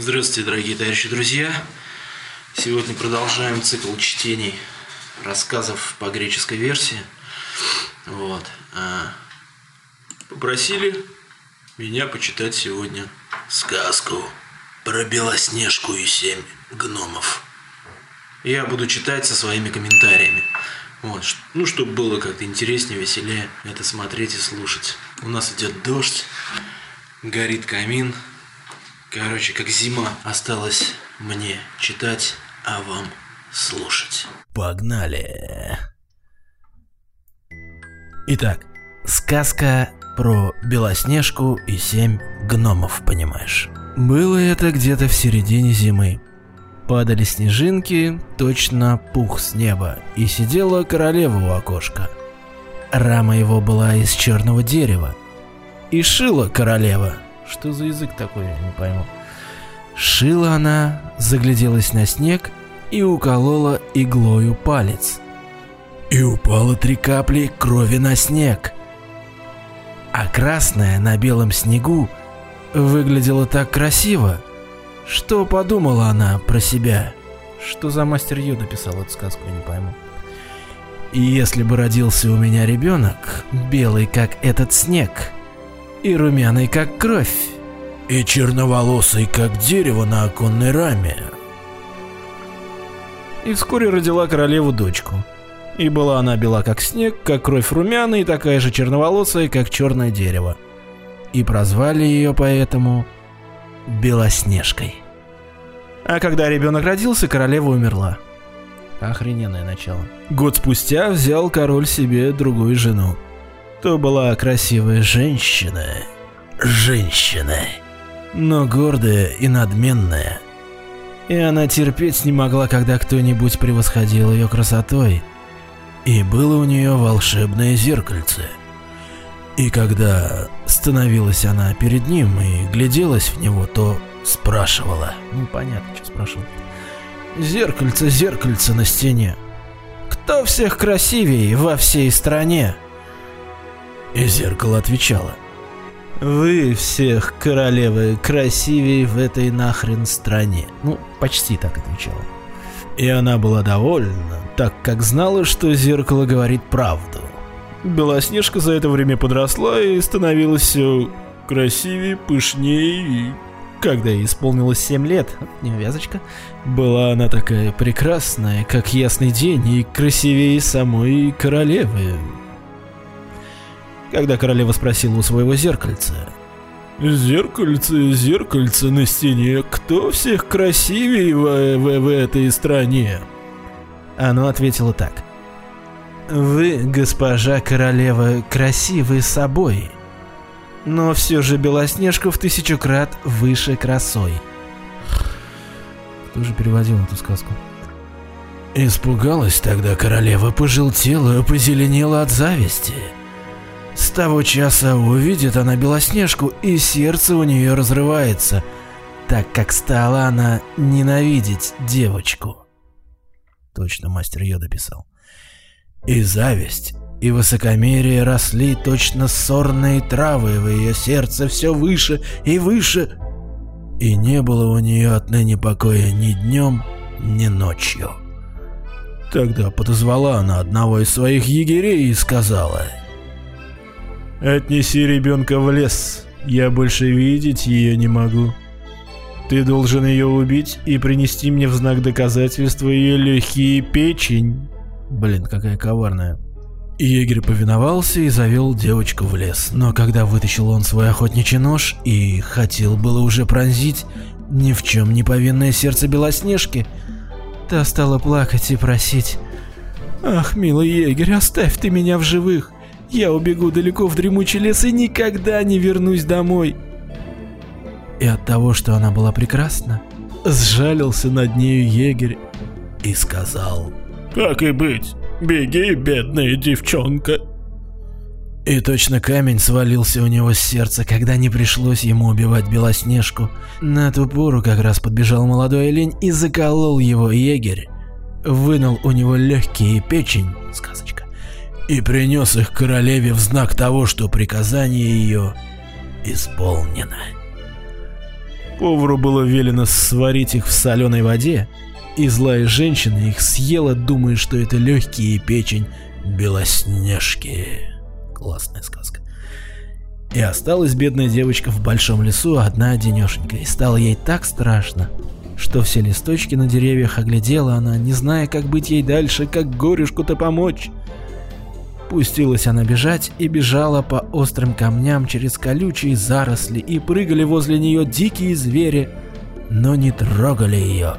Здравствуйте, дорогие товарищи друзья. Сегодня продолжаем цикл чтений рассказов по греческой версии. Вот. А, Попросили меня почитать сегодня сказку про Белоснежку и семь гномов. Я буду читать со своими комментариями. Вот. Ну, чтобы было как-то интереснее, веселее это смотреть и слушать. У нас идет дождь, горит камин. Короче, как зима. Осталось мне читать, а вам слушать. Погнали. Итак, сказка про Белоснежку и семь гномов, понимаешь. Было это где-то в середине зимы. Падали снежинки, точно пух с неба, и сидела королева у окошка. Рама его была из черного дерева. И шила королева. Что за язык такой, я не пойму. Шила она, загляделась на снег и уколола иглою палец. И упало три капли крови на снег. А красная на белом снегу выглядела так красиво, что подумала она про себя. Что за мастер Йода писал эту сказку, я не пойму. И если бы родился у меня ребенок, белый как этот снег, и румяный как кровь, и черноволосый как дерево на оконной раме, и вскоре родила королеву дочку. И была она бела как снег, как кровь румяная и такая же черноволосая, как черное дерево. И прозвали ее поэтому Белоснежкой. А когда ребенок родился, королева умерла. Охрененное начало. Год спустя взял король себе другую жену. То была красивая женщина. Женщина. Но гордая и надменная. И она терпеть не могла, когда кто-нибудь превосходил ее красотой. И было у нее волшебное зеркальце. И когда становилась она перед ним и гляделась в него, то спрашивала. Ну, понятно, что спрашивала. Зеркальце, зеркальце на стене. Кто всех красивее во всей стране? И зеркало отвечало. Вы всех, королевы, красивее в этой нахрен стране. Ну, почти так отвечала. И она была довольна, так как знала, что зеркало говорит правду. Белоснежка за это время подросла и становилась все красивее, пышнее, когда ей исполнилось 7 лет, неувязочка, была она такая прекрасная, как ясный день, и красивее самой королевы. Когда королева спросила у своего зеркальца, «Зеркальце, зеркальце на стене, кто всех красивее в, в- в этой стране?» Оно ответило так. «Вы, госпожа королева, красивы собой, но все же Белоснежка в тысячу крат выше красой». Кто же переводил эту сказку? Испугалась тогда королева, пожелтела, позеленела от зависти. С того часа увидит она Белоснежку, и сердце у нее разрывается, так как стала она ненавидеть девочку. Точно мастер Йода писал. И зависть, и высокомерие росли точно сорные травы в ее сердце все выше и выше, и не было у нее отныне покоя ни днем, ни ночью. Тогда подозвала она одного из своих егерей и сказала «Отнеси ребенка в лес, я больше видеть ее не могу. Ты должен ее убить и принести мне в знак доказательства ее легкие печень». Блин, какая коварная. Егерь повиновался и завел девочку в лес, но когда вытащил он свой охотничий нож и хотел было уже пронзить ни в чем не повинное сердце Белоснежки, та стала плакать и просить «Ах, милый егерь, оставь ты меня в живых! Я убегу далеко в дремучий лес и никогда не вернусь домой!» И от того, что она была прекрасна, сжалился над нею егерь и сказал «Так и быть, беги, бедная девчонка!» И точно камень свалился у него с сердца, когда не пришлось ему убивать Белоснежку. На ту пору как раз подбежал молодой олень и заколол его егерь. Вынул у него легкие печень, сказочка, и принес их королеве в знак того, что приказание ее исполнено. Повару было велено сварить их в соленой воде, и злая женщина их съела, думая, что это легкие печень Белоснежки. Классная сказка. И осталась бедная девочка в большом лесу одна одинешенька, и стало ей так страшно, что все листочки на деревьях оглядела она, не зная, как быть ей дальше, как горюшку-то помочь. Пустилась она бежать и бежала по острым камням через колючие заросли, и прыгали возле нее дикие звери, но не трогали ее.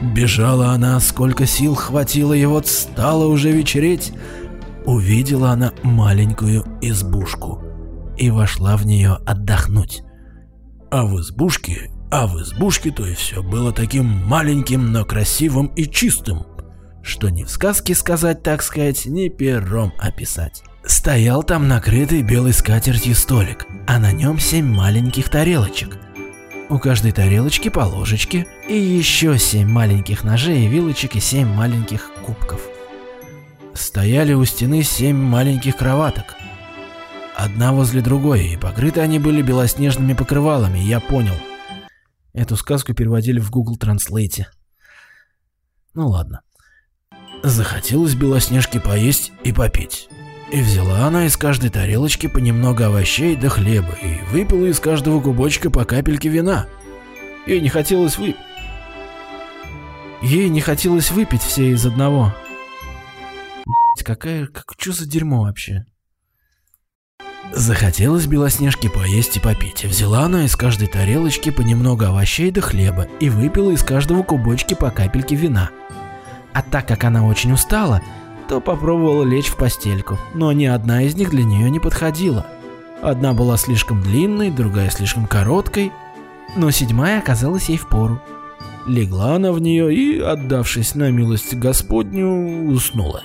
Бежала она, сколько сил хватило, и вот стало уже вечереть. Увидела она маленькую избушку и вошла в нее отдохнуть. А в избушке, а в избушке то и все было таким маленьким, но красивым и чистым что ни в сказке сказать, так сказать, ни пером описать. Стоял там накрытый белой скатертью столик, а на нем семь маленьких тарелочек. У каждой тарелочки по ложечке и еще семь маленьких ножей и вилочек и семь маленьких кубков. Стояли у стены семь маленьких кроваток. Одна возле другой, и покрыты они были белоснежными покрывалами, я понял. Эту сказку переводили в Google Translate. Ну ладно. Захотелось Белоснежке поесть и попить. И взяла она из каждой тарелочки по немного овощей да хлеба и выпила из каждого губочка по капельке вина. Ей не хотелось вы... Ей не хотелось выпить все из одного. Блять, какая... Как... Что за дерьмо вообще? Захотелось Белоснежке поесть и попить, взяла она из каждой тарелочки по немного овощей да хлеба и выпила из каждого кубочки по капельке вина. А так как она очень устала, то попробовала лечь в постельку, но ни одна из них для нее не подходила. Одна была слишком длинной, другая слишком короткой, но седьмая оказалась ей в пору. Легла она в нее и, отдавшись на милость Господню, уснула.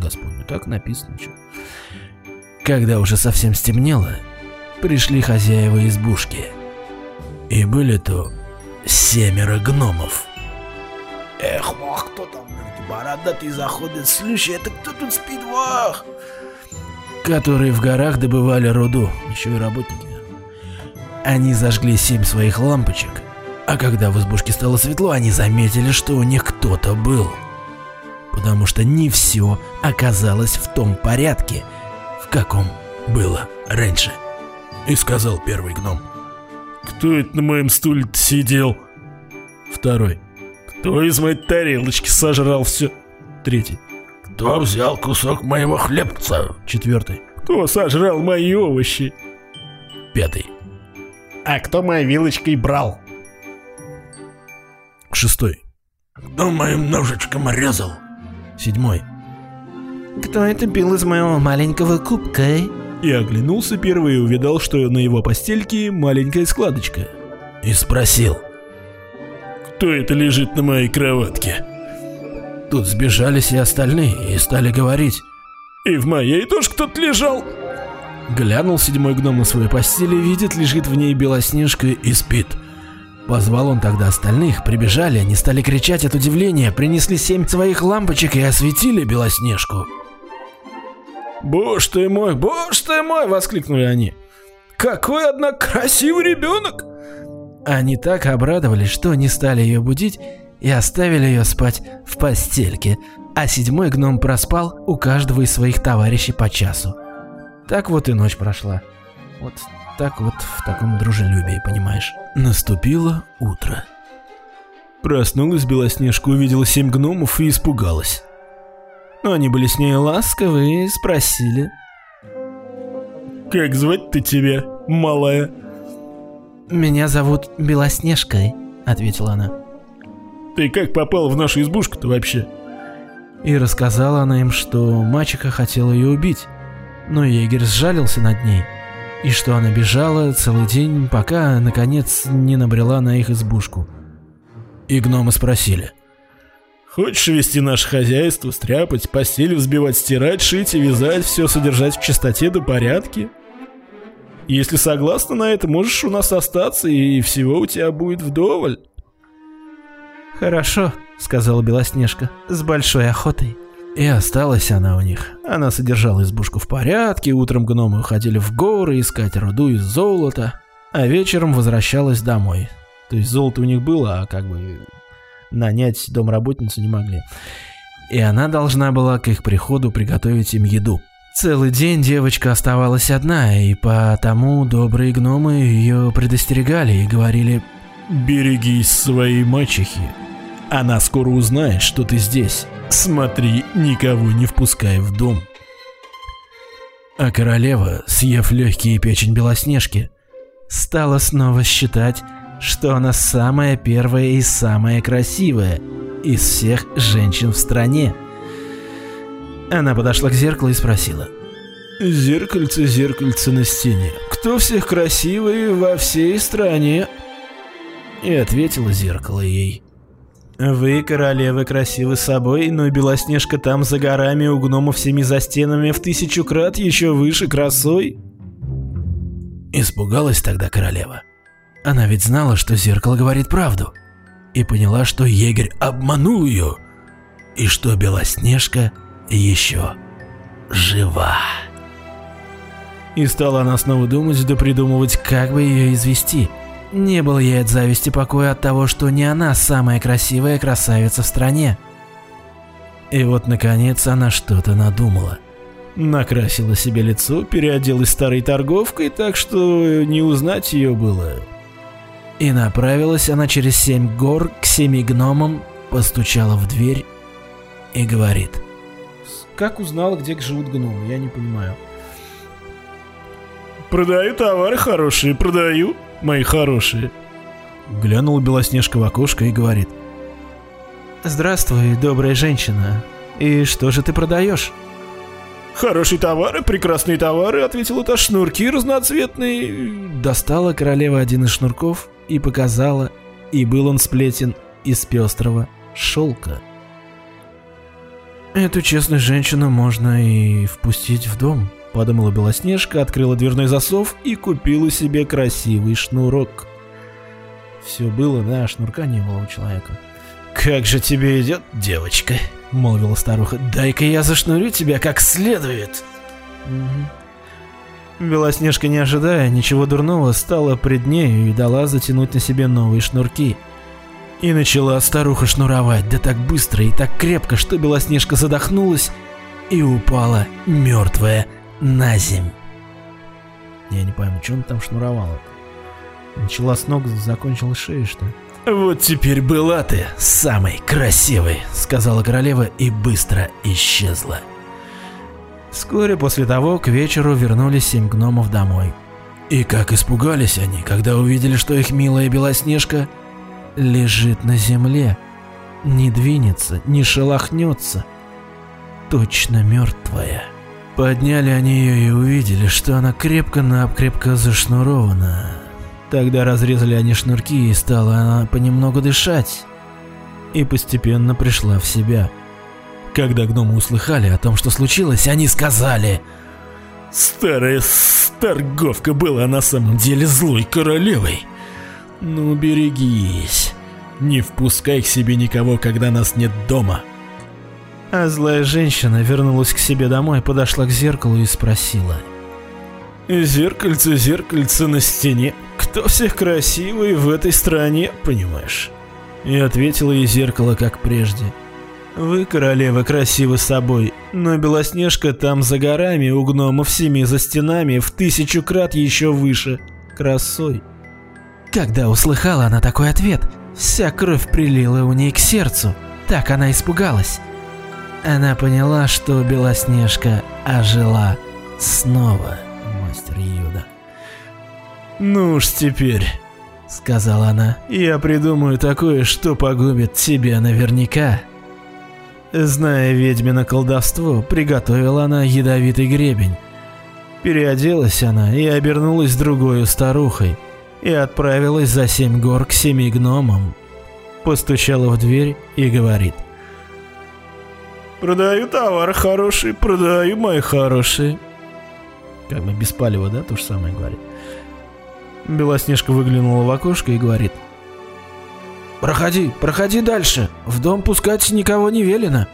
Господню так написано, что. Когда уже совсем стемнело, пришли хозяева избушки. И были то семеро гномов. Эх, вах, кто там, бородатый заходит, слушай, это кто тут спит, вах? Которые в горах добывали руду, еще и работники. Они зажгли семь своих лампочек, а когда в избушке стало светло, они заметили, что у них кто-то был. Потому что не все оказалось в том порядке, в каком было раньше. И сказал первый гном. Кто это на моем стуле сидел? Второй. Кто из моей тарелочки сожрал все? Третий. Кто взял кусок моего хлебца? Четвертый. Кто сожрал мои овощи? Пятый. А кто моей вилочкой брал? Шестой. Кто моим ножичком резал? Седьмой. Кто это пил из моего маленького кубка? И оглянулся первый и увидал, что на его постельке маленькая складочка. И спросил. Кто это лежит на моей кроватке? Тут сбежались и остальные и стали говорить. И в моей тоже кто-то лежал? Глянул седьмой гном на свою постель и видит, лежит в ней Белоснежка и спит. Позвал он тогда остальных, прибежали, они стали кричать от удивления, принесли семь своих лампочек и осветили Белоснежку. «Боже ты мой, боже ты мой!» — воскликнули они. «Какой, однако, красивый ребенок!» Они так обрадовались, что не стали ее будить и оставили ее спать в постельке, а седьмой гном проспал у каждого из своих товарищей по часу. Так вот и ночь прошла. Вот так вот в таком дружелюбии, понимаешь. Наступило утро. Проснулась Белоснежка, увидела семь гномов и испугалась. Но они были с ней ласковы и спросили. «Как звать-то тебя, малая?» «Меня зовут Белоснежкой», — ответила она. «Ты как попал в нашу избушку-то вообще?» И рассказала она им, что мачеха хотела ее убить, но егерь сжалился над ней, и что она бежала целый день, пока, наконец, не набрела на их избушку. И гномы спросили. «Хочешь вести наше хозяйство, стряпать, постель взбивать, стирать, шить и вязать, все содержать в чистоте до порядке?» Если согласна на это, можешь у нас остаться, и всего у тебя будет вдоволь. «Хорошо», — сказала Белоснежка, — «с большой охотой». И осталась она у них. Она содержала избушку в порядке, утром гномы уходили в горы искать руду из золота, а вечером возвращалась домой. То есть золото у них было, а как бы нанять домработницу не могли. И она должна была к их приходу приготовить им еду. Целый день девочка оставалась одна, и потому добрые гномы ее предостерегали и говорили Берегись своей мачехи. Она скоро узнает, что ты здесь. Смотри, никого не впускай в дом. А королева, съев легкие печень Белоснежки, стала снова считать, что она самая первая и самая красивая из всех женщин в стране. Она подошла к зеркалу и спросила. «Зеркальце, зеркальце на стене, кто всех красивый во всей стране?» И ответило зеркало ей. «Вы, королевы, красивы собой, но Белоснежка там за горами у гномов всеми за стенами в тысячу крат еще выше красой». Испугалась тогда королева. Она ведь знала, что зеркало говорит правду. И поняла, что егерь обманул ее. И что Белоснежка еще жива. И стала она снова думать да придумывать, как бы ее извести. Не было ей от зависти покоя от того, что не она самая красивая красавица в стране. И вот наконец она что-то надумала. Накрасила себе лицо, переоделась старой торговкой, так что не узнать ее было. И направилась она через семь гор к семи гномам, постучала в дверь и говорит. Как узнала, где живут гномы, я не понимаю. Продаю товары хорошие, продаю, мои хорошие. Глянула Белоснежка в окошко и говорит. Здравствуй, добрая женщина. И что же ты продаешь? «Хорошие товары, прекрасные товары», — ответила та, — «шнурки разноцветные». Достала королева один из шнурков и показала, и был он сплетен из пестрого шелка. Эту честную женщину можно и впустить в дом, подумала Белоснежка, открыла дверной засов и купила себе красивый шнурок. Все было, да, шнурка не было у человека. «Как же тебе идет, девочка?» — молвила старуха. «Дай-ка я зашнурю тебя как следует!» угу. Белоснежка, не ожидая ничего дурного, стала пред нею и дала затянуть на себе новые шнурки. И начала старуха шнуровать, да так быстро и так крепко, что Белоснежка задохнулась и упала мертвая на земь. Я не пойму, что он там шнуровала? Начала с ног, закончила шею, что ли? «Вот теперь была ты самой красивой», — сказала королева и быстро исчезла. Вскоре после того к вечеру вернулись семь гномов домой. И как испугались они, когда увидели, что их милая Белоснежка лежит на земле, не двинется, не шелохнется, точно мертвая. Подняли они ее и увидели, что она крепко-накрепко зашнурована. Тогда разрезали они шнурки, и стала она понемногу дышать. И постепенно пришла в себя. Когда гномы услыхали о том, что случилось, они сказали... Старая торговка была на самом деле злой королевой. Ну, берегись. Не впускай к себе никого, когда нас нет дома. А злая женщина вернулась к себе домой, подошла к зеркалу и спросила. «Зеркальце, зеркальце на стене, кто всех красивый в этой стране, понимаешь?» И ответила ей зеркало, как прежде. «Вы, королева, красивы собой, но Белоснежка там за горами, у гномов семи за стенами, в тысячу крат еще выше, красой». Когда услыхала она такой ответ, вся кровь прилила у ней к сердцу, так она испугалась. Она поняла, что Белоснежка ожила снова, мастер Юда. «Ну уж теперь», — сказала она, — «я придумаю такое, что погубит тебя наверняка». Зная ведьмино колдовство, приготовила она ядовитый гребень. Переоделась она и обернулась другой старухой, и отправилась за семь гор к семи гномам. Постучала в дверь и говорит. «Продаю товар хороший, продаю мои хорошие». Как бы без палева, да, то же самое говорит. Белоснежка выглянула в окошко и говорит. «Проходи, проходи дальше. В дом пускать никого не велено».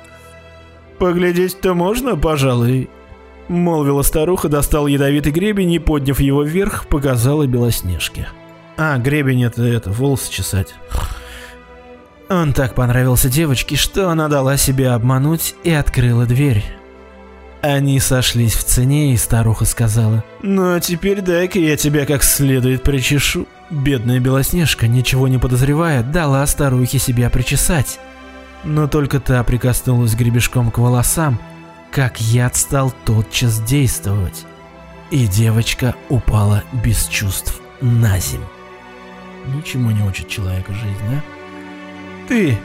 «Поглядеть-то можно, пожалуй?» Молвила старуха, достал ядовитый гребень и, подняв его вверх, показала Белоснежке. А, гребень это, это, волосы чесать. Он так понравился девочке, что она дала себя обмануть и открыла дверь. Они сошлись в цене, и старуха сказала, «Ну а теперь дай-ка я тебя как следует причешу». Бедная Белоснежка, ничего не подозревая, дала старухе себя причесать. Но только та прикоснулась гребешком к волосам, как яд стал тотчас действовать. И девочка упала без чувств на земь. Ничему не учит человека жизнь, да? «Ты,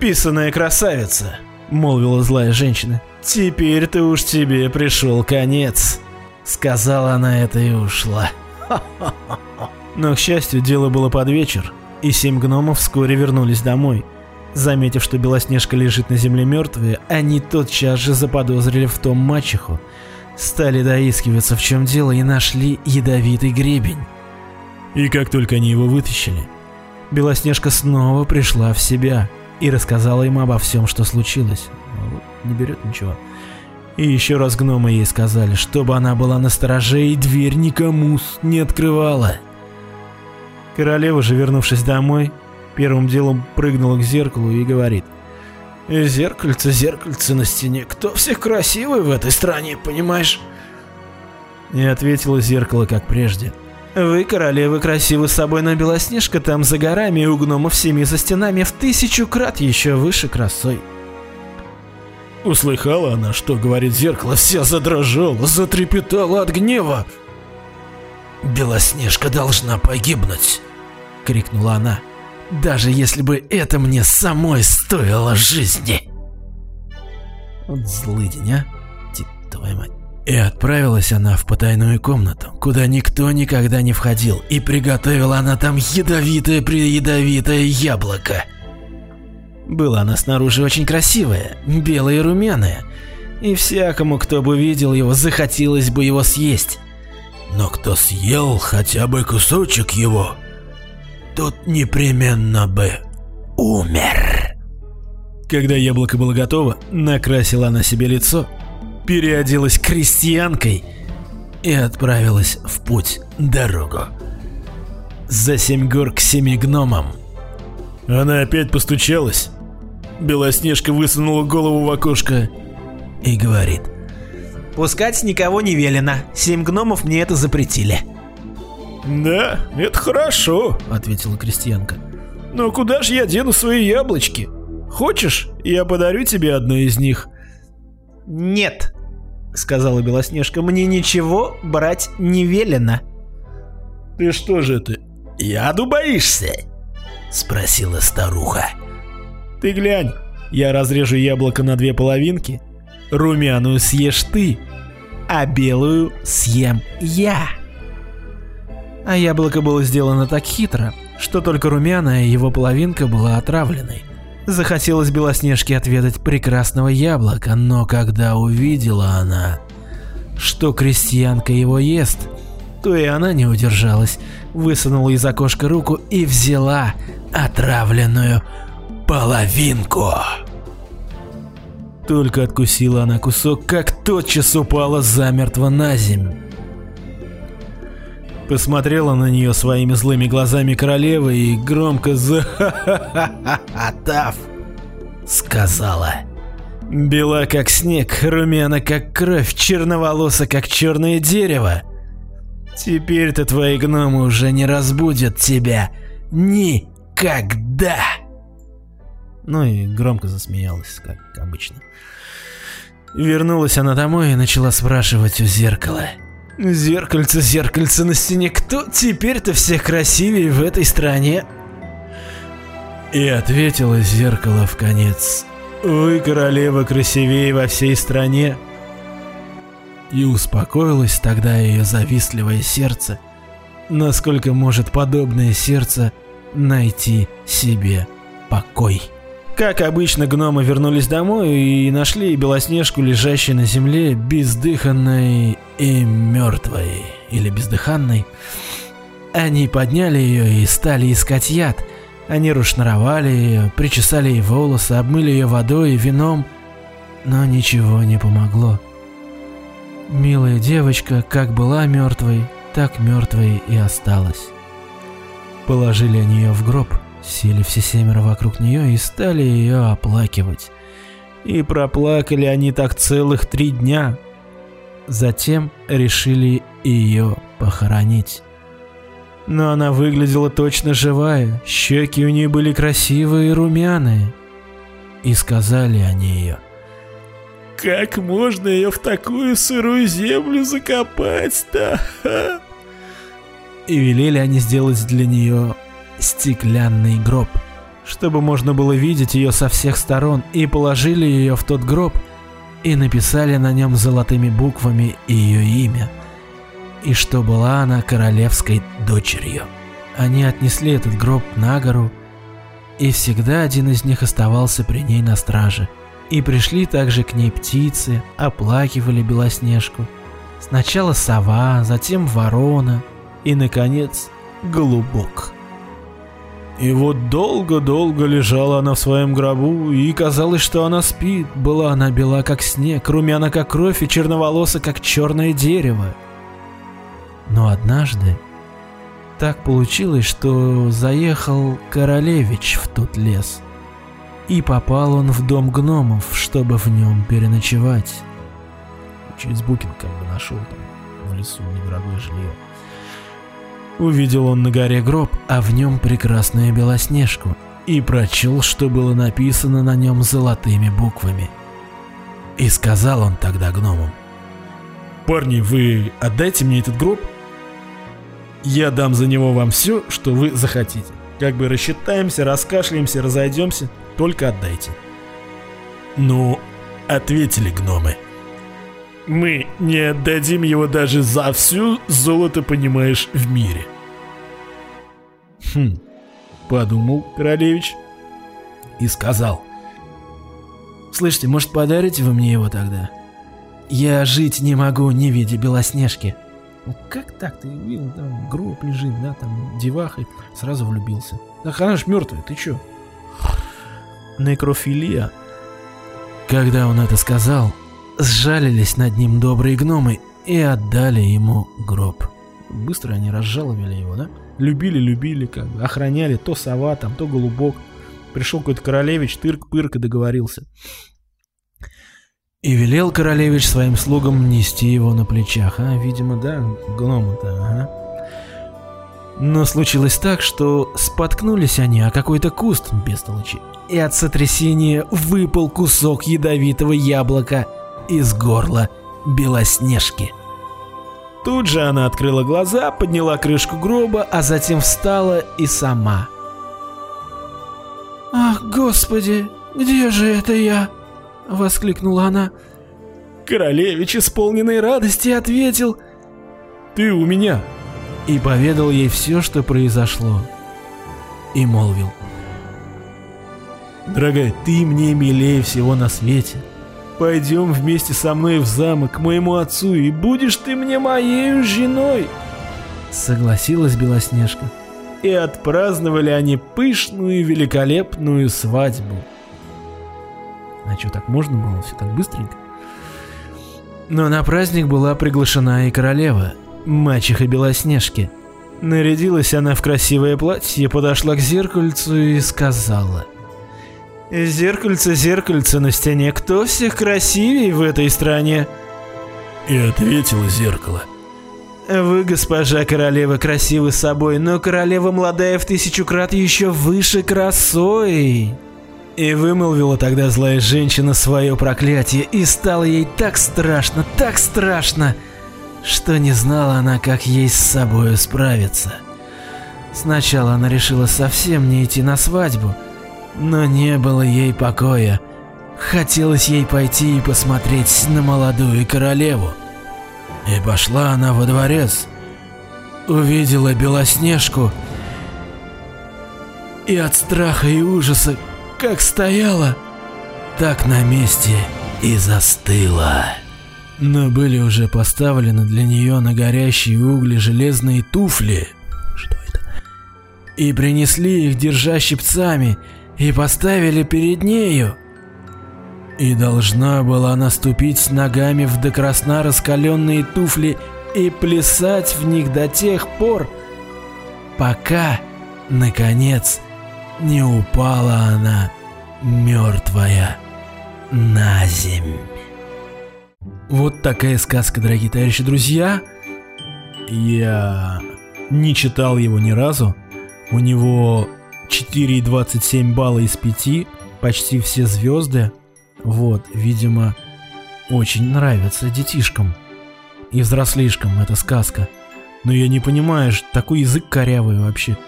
писаная красавица!» — молвила злая женщина. «Теперь-то уж тебе пришел конец!» Сказала она это и ушла. Но, к счастью, дело было под вечер, и семь гномов вскоре вернулись домой. Заметив, что Белоснежка лежит на земле мертвая, они тотчас же заподозрили в том мачеху, стали доискиваться в чем дело и нашли ядовитый гребень. И как только они его вытащили, Белоснежка снова пришла в себя и рассказала им обо всем, что случилось. Но не берет ничего. И еще раз гномы ей сказали, чтобы она была на стороже и дверь никому не открывала. Королева же, вернувшись домой, первым делом прыгнула к зеркалу и говорит. «Зеркальце, зеркальце на стене, кто всех красивый в этой стране, понимаешь?» И ответило зеркало, как прежде. «Вы, королевы, красивы с собой, но Белоснежка там за горами и у гномов семи за стенами в тысячу крат еще выше красой». Услыхала она, что говорит зеркало, вся задрожала, затрепетала от гнева. «Белоснежка должна погибнуть!» — крикнула она. «Даже если бы это мне самой стоило жизни!» Вот злый день, а? Твою мать. И отправилась она в потайную комнату, куда никто никогда не входил, и приготовила она там ядовитое-преядовитое яблоко. Была она снаружи очень красивая, белая и румяная, и всякому, кто бы видел его, захотелось бы его съесть. Но кто съел хотя бы кусочек его, тот непременно бы умер. Когда яблоко было готово, накрасила она себе лицо, переоделась крестьянкой и отправилась в путь дорогу. За семь гор к семи гномам. Она опять постучалась. Белоснежка высунула голову в окошко и говорит. Пускать никого не велено. Семь гномов мне это запретили. Да, это хорошо, ответила крестьянка. Но куда же я дену свои яблочки? Хочешь, я подарю тебе одно из них? Нет, сказала Белоснежка, мне ничего брать не велено. Ты что же ты, яду боишься? Спросила старуха. Ты глянь, я разрежу яблоко на две половинки, Румяную съешь ты, а белую съем я. А яблоко было сделано так хитро, что только румяная его половинка была отравленной. Захотелось Белоснежке отведать прекрасного яблока, но когда увидела она, что крестьянка его ест, то и она не удержалась, высунула из окошка руку и взяла отравленную половинку. Только откусила она кусок, как тотчас упала замертво на земь. Посмотрела на нее своими злыми глазами королева и громко захахахатав сказала. Бела как снег, румяна как кровь, черноволоса как черное дерево. Теперь-то твои гномы уже не разбудят тебя никогда. Ну и громко засмеялась, как обычно. Вернулась она домой и начала спрашивать у зеркала. «Зеркальце, зеркальце на стене, кто теперь-то всех красивее в этой стране?» И ответило зеркало в конец. «Вы, королева, красивее во всей стране!» И успокоилось тогда ее завистливое сердце, насколько может подобное сердце найти себе покой. Как обычно, гномы вернулись домой и нашли Белоснежку, лежащей на земле, бездыханной и мертвой, или бездыханной. Они подняли ее и стали искать яд. Они рушнаровали ее, причесали ей волосы, обмыли ее водой и вином, но ничего не помогло. Милая девочка, как была мертвой, так мертвой и осталась. Положили они ее в гроб, сели все семеро вокруг нее и стали ее оплакивать. И проплакали они так целых три дня. Затем решили ее похоронить. Но она выглядела точно живая, щеки у нее были красивые и румяные. И сказали они ее. Как можно ее в такую сырую землю закопать-то? И велели они сделать для нее стеклянный гроб, чтобы можно было видеть ее со всех сторон, и положили ее в тот гроб, и написали на нем золотыми буквами ее имя, и что была она королевской дочерью. Они отнесли этот гроб на гору, и всегда один из них оставался при ней на страже. И пришли также к ней птицы, оплакивали Белоснежку. Сначала сова, затем ворона, и, наконец, голубок. И вот долго-долго лежала она в своем гробу, и казалось, что она спит. Была она бела, как снег, румяна, как кровь, и черноволоса, как черное дерево. Но однажды так получилось, что заехал королевич в тот лес. И попал он в дом гномов, чтобы в нем переночевать. Через букинг как бы нашел там в лесу недорогое жилье. Увидел он на горе гроб, а в нем прекрасную белоснежку, и прочел, что было написано на нем золотыми буквами. И сказал он тогда гномам. «Парни, вы отдайте мне этот гроб, я дам за него вам все, что вы захотите. Как бы рассчитаемся, раскашляемся, разойдемся, только отдайте». «Ну, ответили гномы. Мы не отдадим его даже за всю золото, понимаешь, в мире. Хм, подумал королевич и сказал. Слышите, может подарите вы мне его тогда? Я жить не могу, не видя Белоснежки. Ну как так? Ты видел, там гроб лежит, да, там деваха, сразу влюбился. Да она ж мертвая, ты чё? Некрофилия. Когда он это сказал, Сжалились над ним добрые гномы и отдали ему гроб. Быстро они разжаловали его, да? Любили, любили, как бы, охраняли то сова, там, то голубок. Пришел какой-то королевич, тырк-пырк и договорился. И велел королевич своим слугам нести его на плечах. А, видимо, да, гномы-то, ага. Но случилось так, что споткнулись они о какой-то куст, бестолочи, и от сотрясения выпал кусок ядовитого яблока – из горла Белоснежки. Тут же она открыла глаза, подняла крышку гроба, а затем встала и сама. «Ах, господи, где же это я?» — воскликнула она. Королевич, исполненный радости, ответил «Ты у меня!» и поведал ей все, что произошло. И молвил «Дорогая, ты мне милее всего на свете. Пойдем вместе со мной в замок к моему отцу, и будешь ты мне моей женой. Согласилась Белоснежка. И отпраздновали они пышную и великолепную свадьбу. А что, так можно было? Все так быстренько? Но на праздник была приглашена и королева, мачеха Белоснежки. Нарядилась она в красивое платье, подошла к зеркальцу и сказала. «Зеркальце, зеркальце на стене, кто всех красивее в этой стране?» И ответило зеркало. «Вы, госпожа королева, красивы собой, но королева молодая в тысячу крат еще выше красой!» И вымолвила тогда злая женщина свое проклятие, и стало ей так страшно, так страшно, что не знала она, как ей с собой справиться. Сначала она решила совсем не идти на свадьбу, но не было ей покоя. Хотелось ей пойти и посмотреть на молодую королеву. И пошла она во дворец. Увидела Белоснежку. И от страха и ужаса, как стояла, так на месте и застыла. Но были уже поставлены для нее на горящие угли железные туфли. Что это? И принесли их, держа щипцами, и поставили перед нею. И должна была наступить с ногами в до красна раскаленные туфли и плясать в них до тех пор, пока, наконец, не упала она мертвая на земь. Вот такая сказка, дорогие товарищи друзья. Я не читал его ни разу. У него 4,27 балла из 5, почти все звезды. Вот, видимо, очень нравится детишкам и взрослишкам эта сказка. Но я не понимаю, такой язык корявый вообще.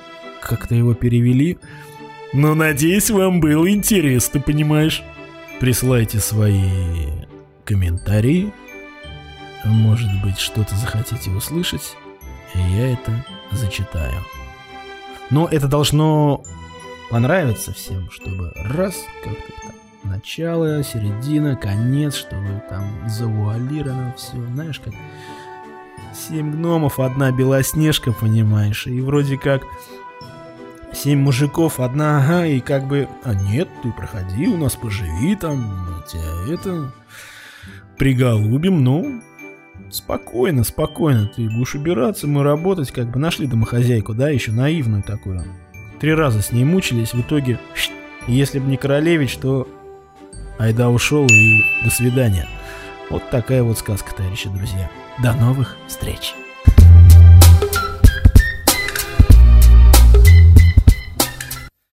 Как-то его перевели. Но надеюсь, вам было интересно, понимаешь? Присылайте свои комментарии. Может быть, что-то захотите услышать, я это зачитаю. Но это должно понравиться всем, чтобы раз, как-то там, начало, середина, конец, чтобы там завуалировано все, знаешь, как семь гномов, одна белоснежка, понимаешь, и вроде как семь мужиков, одна, ага, и как бы, а нет, ты проходи, у нас поживи там, тебя это, приголубим, ну, спокойно, спокойно, ты будешь убираться, мы работать, как бы нашли домохозяйку, да, еще наивную такую. Три раза с ней мучились, в итоге, если бы не Королевич, то Айда ушел и до свидания. Вот такая вот сказка, товарищи друзья. До новых встреч!